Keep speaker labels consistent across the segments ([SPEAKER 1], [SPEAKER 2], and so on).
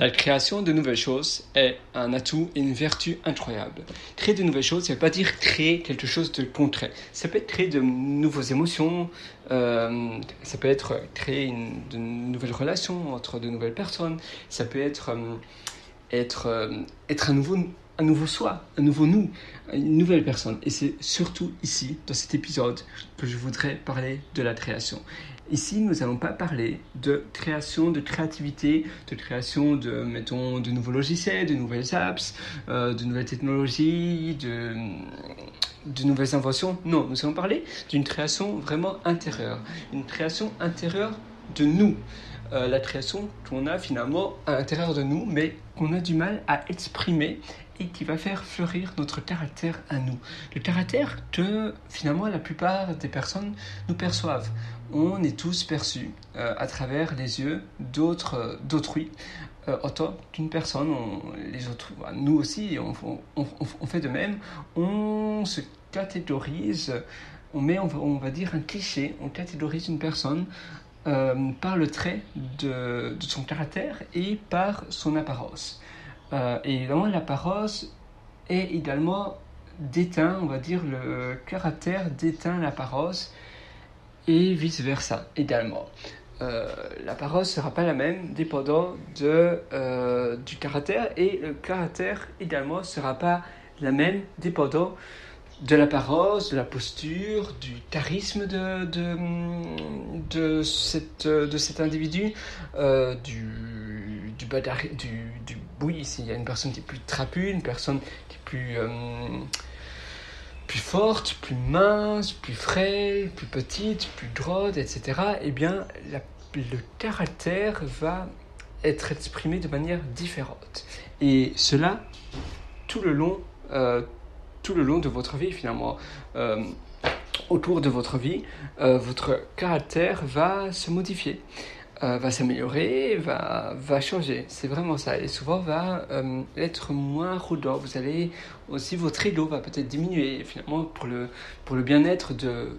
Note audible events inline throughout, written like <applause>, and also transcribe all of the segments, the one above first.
[SPEAKER 1] La création de nouvelles choses est un atout et une vertu incroyable. Créer de nouvelles choses, ça ne veut pas dire créer quelque chose de concret. Ça peut être créer de nouvelles émotions, euh, ça peut être créer une, de nouvelles relations entre de nouvelles personnes, ça peut être euh, être, euh, être un nouveau un nouveau soi, un nouveau nous, une nouvelle personne. Et c'est surtout ici, dans cet épisode, que je voudrais parler de la création. Ici, nous n'allons pas parler de création, de créativité, de création de, mettons, de nouveaux logiciels, de nouvelles apps, euh, de nouvelles technologies, de, nouvelles inventions. Non, nous allons parler d'une création vraiment intérieure, une création intérieure de nous. Euh, la création qu'on a finalement à l'intérieur de nous, mais qu'on a du mal à exprimer et qui va faire fleurir notre caractère à nous. Le caractère que finalement la plupart des personnes nous perçoivent. On est tous perçus euh, à travers les yeux d'autres, euh, d'autrui. Euh, autant qu'une personne, les autres, nous aussi, on, fait de même. On se catégorise, on met, on va, dire, un cliché, on catégorise une personne par le trait de, son caractère et par son apparence. Euh, et évidemment, la parole est également déteint, on va dire, le caractère déteint la parole et vice-versa également. Euh, la parole ne sera pas la même dépendant de, euh, du caractère et le caractère également sera pas la même dépendant de la parole, de la posture, du charisme de, de, de, cette, de cet individu, du, du, du, du oui, s'il y a une personne qui est plus trapue, une personne qui est plus, euh, plus forte, plus mince, plus frais, plus petite, plus droite, etc., eh bien, le caractère va être exprimé de manière différente. Et cela tout le long, euh, tout le long de votre vie, finalement. Euh, autour de votre vie, votre caractère va se modifier. Euh, va s'améliorer, va, va changer. C'est vraiment ça. Et souvent va euh, être moins rudeur. Vous allez aussi, votre ego va peut-être diminuer finalement pour le, pour le bien-être de,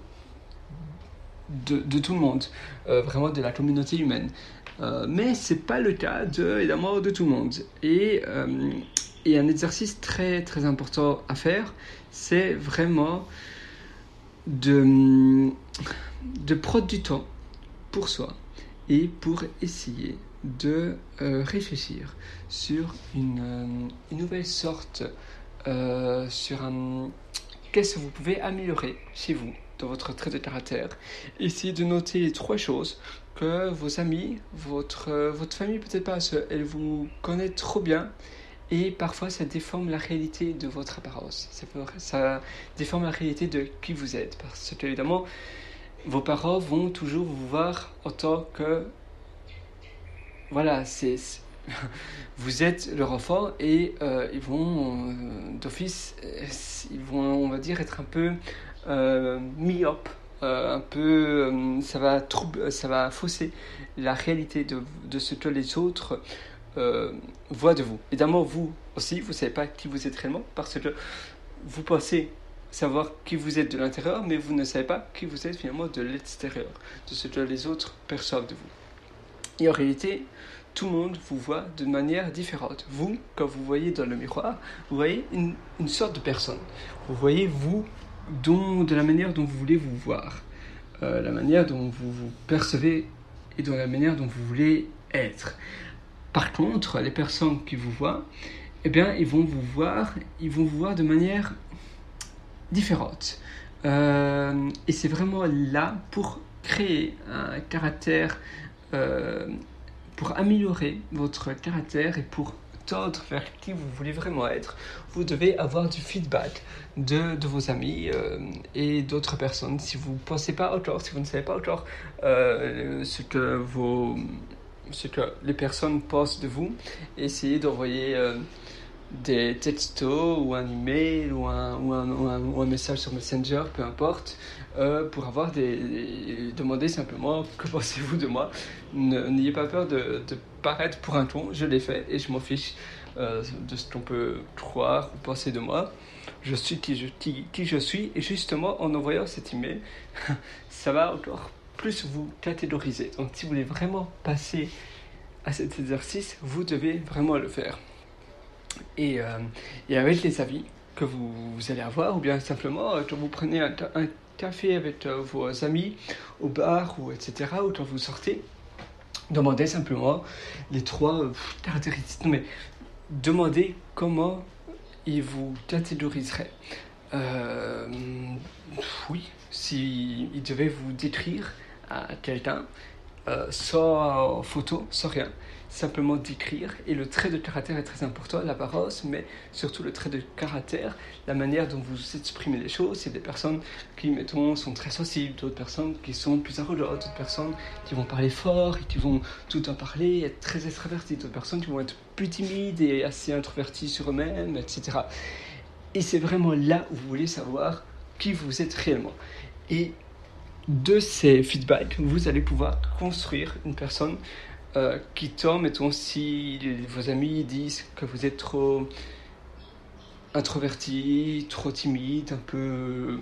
[SPEAKER 1] de, tout le monde, euh, vraiment de la communauté humaine. mais ce n'est pas le cas de, évidemment de tout le monde. Et, et un exercice très très important à faire, c'est vraiment de, de prendre du temps pour soi et pour essayer de euh, réfléchir sur une, euh, nouvelle sorte, euh, sur un... Qu'est-ce que vous pouvez améliorer chez vous, dans votre trait de caractère Essayez de noter les trois choses que vos amis, votre, votre famille peut-être pas, elle vous connaît trop bien et parfois ça déforme la réalité de votre apparence. Ça, ça déforme la réalité de qui vous êtes. Parce que évidemment, vos parents vont toujours vous voir en tant que voilà, c'est <laughs> vous êtes leur enfant et euh, ils vont euh, d'office, euh, ils vont, on va dire, être un peu myope, un peu, ça va ça va fausser la réalité de, de ce que les autres voient de vous. Évidemment, vous aussi, vous savez pas qui vous êtes réellement parce que vous pensez savoir qui vous êtes de l'intérieur, mais vous ne savez pas qui vous êtes finalement de l'extérieur, de ce que les autres perçoivent de vous. Et en réalité, tout le monde vous voit de manière différente. Vous, quand vous voyez dans le miroir, vous voyez une, une sorte de personne. Vous voyez vous dont, de la manière dont vous voulez vous voir, euh, la manière dont vous vous percevez et de la manière dont vous voulez être. Par contre, les personnes qui vous voient, eh bien, ils vont vous voir, ils vont vous voir de manière différentes. Euh, et c'est vraiment là pour créer un caractère, euh, pour améliorer votre caractère et pour tordre vers qui vous voulez vraiment être, vous devez avoir du feedback de, de vos amis euh, et d'autres personnes. Si vous ne pensez pas encore, si vous ne savez pas encore ce, que vos, ce que les personnes pensent de vous, essayez d'envoyer des textos ou un email ou un, ou un, ou un, message sur Messenger, peu importe, euh, pour avoir des, demander simplement <laughs> que pensez-vous de moi? N'ayez pas peur de, paraître pour un ton, je l'ai fait et je m'en fiche euh, de ce qu'on peut croire ou penser de moi. Je suis qui je, qui, qui je suis et justement en envoyant cet email, <laughs> ça va encore plus vous catégoriser. Donc si vous voulez vraiment passer à cet exercice, vous devez vraiment le faire. Et, euh, et avec les avis que vous, allez avoir, ou bien simplement quand vous prenez un, café avec vos amis au bar, ou etc., ou quand vous sortez, demandez simplement les trois caractéristiques. mais demandez comment ils vous catégoriseraient. Euh, oui, s'ils si devaient vous décrire à quelqu'un, euh, sans photo, sans rien, simplement d'écrire. Et le trait de caractère est très important, la parole, mais surtout le trait de caractère, la manière dont vous exprimez les choses. Il y a des personnes qui, mettons, sont très sensibles, d'autres personnes qui sont plus arrogantes, d'autres personnes qui vont parler fort et qui vont tout en parler, être très extraverties, d'autres personnes qui vont être plus timides et assez introverties sur eux-mêmes, etc. Et c'est vraiment là où vous voulez savoir qui vous êtes réellement. De ces feedbacks, vous allez pouvoir construire une personne euh, qui tombe, mettons, si vos amis disent que vous êtes trop introverti, trop timide, un peu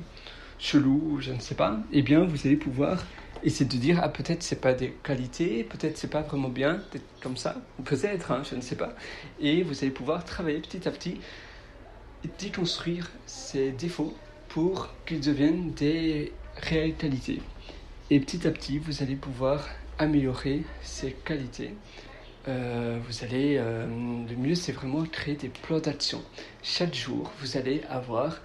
[SPEAKER 1] chelou, je ne sais pas, eh bien, vous allez pouvoir essayer de dire, ah, peut-être c'est pas des qualités, peut-être c'est pas vraiment bien d'être comme ça, ou peut-être, hein, je ne sais pas. Et vous allez pouvoir travailler petit à petit et déconstruire ces défauts pour qu'ils deviennent des qualités. Et petit à petit, vous allez pouvoir améliorer ses qualités. Euh, vous allez, euh, le mieux c'est vraiment créer des plans d'action. Chaque jour, vous allez avoir,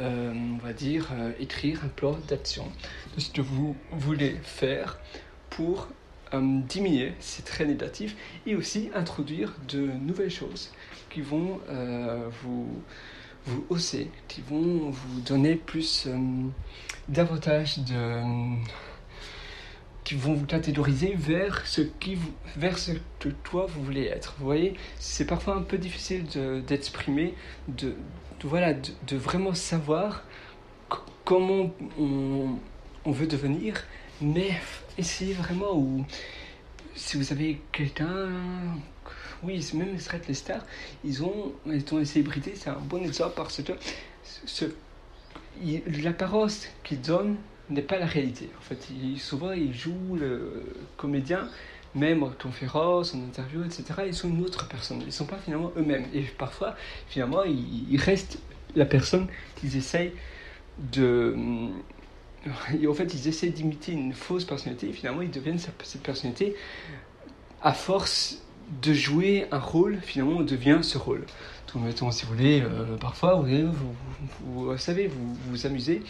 [SPEAKER 1] euh, on va dire, écrire un plan d'action de ce que vous voulez faire pour diminuer ces traits négatifs et aussi introduire de nouvelles choses qui vont vous, vous hausser, qui vont vous donner plus, davantage de qui vont vous catégoriser vers ce, qui vous, vers ce que toi vous voulez être. Vous voyez, c'est parfois un peu difficile d'exprimer, de, de, voilà, de, vraiment savoir comment on, on, veut devenir, mais essayez vraiment, ou si vous avez quelqu'un, oui, même les stars, ils ont, ils ont célébrités, c'est un bon exemple parce que ce, qu'ils donnent n'est pas la réalité. En fait, souvent, ils jouent le comédien, même en conférence, en interview, etc. Ils sont une autre personne. Ils ne sont pas finalement eux-mêmes. Et parfois, finalement, ils, restent la personne qu'ils essayent de. Et <laughs> en fait, ils essaient d'imiter une fausse personnalité et finalement, ils deviennent cette personnalité à force de jouer un rôle, finalement, devient ce rôle. Donc, mettons, si vous voulez, euh, parfois, vous, savez, vous vous amusez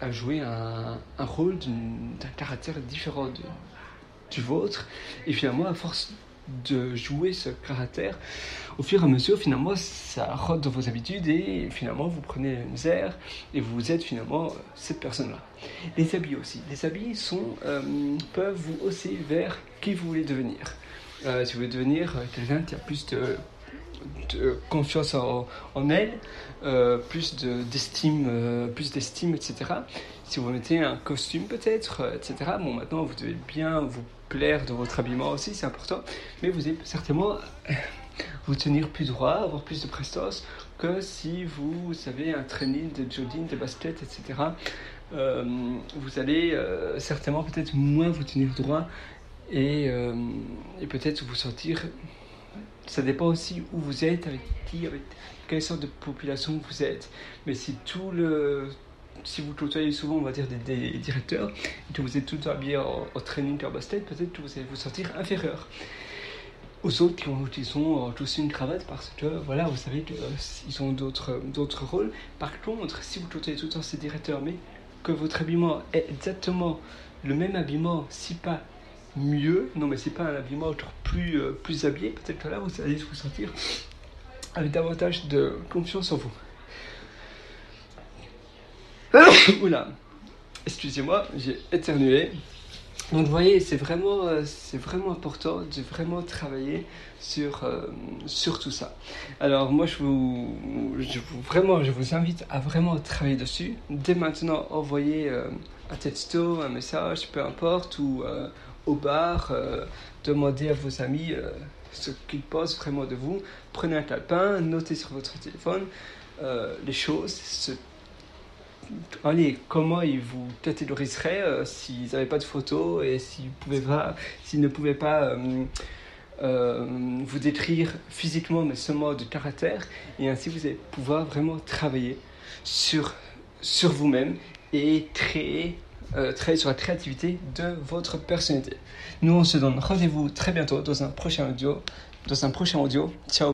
[SPEAKER 1] à jouer un, rôle d'un caractère différent du vôtre. Et finalement, à force de jouer ce caractère, au fur et à mesure, finalement, ça rentre dans vos habitudes et finalement, vous prenez la misère et vous êtes finalement cette personne-là. Les habits aussi. Les habits sont, euh, peuvent vous hausser vers qui vous voulez devenir. Euh, si vous voulez devenir quelqu'un qui a plus de confiance en, elle, euh, plus d'estime, euh, plus d'estime, etc. Si vous mettez un costume peut-être, euh, etc. Bon, maintenant vous devez bien vous plaire de votre habillement aussi, c'est important, mais vous allez certainement vous tenir plus droit, avoir plus de prestance que si vous avez un training de jogging, de basket, etc. vous allez certainement peut-être moins vous tenir droit et, et peut-être vous sentir ça dépend aussi où vous êtes, avec qui, avec quelle sorte de population vous êtes. Mais si tout le, si vous côtoyez souvent, on va dire, des, directeurs, et que vous êtes tout habillé en, training en basket, peut-être que vous allez vous sentir inférieur aux autres qui ont, qui sont aussi une cravate parce que, voilà, vous savez qu'ils ont d'autres, d'autres rôles. Par contre, si vous côtoyez tout le temps ces directeurs, mais que votre habillement est exactement le même habillement, si pas mieux. Non, mais c'est pas un habillement plus, euh, plus habillé. Peut-être que là, vous allez vous sentir avec davantage de confiance en vous. <coughs> Oula, excusez-moi, j'ai éternué. Donc voyez, c'est vraiment, euh, c'est vraiment important de vraiment travailler sur, euh, sur tout ça. Alors moi, je vous, je vous, vraiment, je vous invite à vraiment travailler dessus. Dès maintenant, envoyez un texto, un message, peu importe, ou au bar, euh, demandez à vos amis euh, ce qu'ils pensent vraiment de vous. Prenez un calepin, notez sur votre téléphone euh, les choses. Allez, comment ils vous catégoriseraient s'ils n'avaient pas de photos et s'ils, ne pouvaient pas vous détruire physiquement, mais seulement de caractère. Et ainsi, vous allez pouvoir vraiment travailler sur, sur vous-même et créer, euh, sur la créativité de votre personnalité. Nous, on se donne rendez-vous très bientôt dans un prochain audio. Dans un prochain audio. Ciao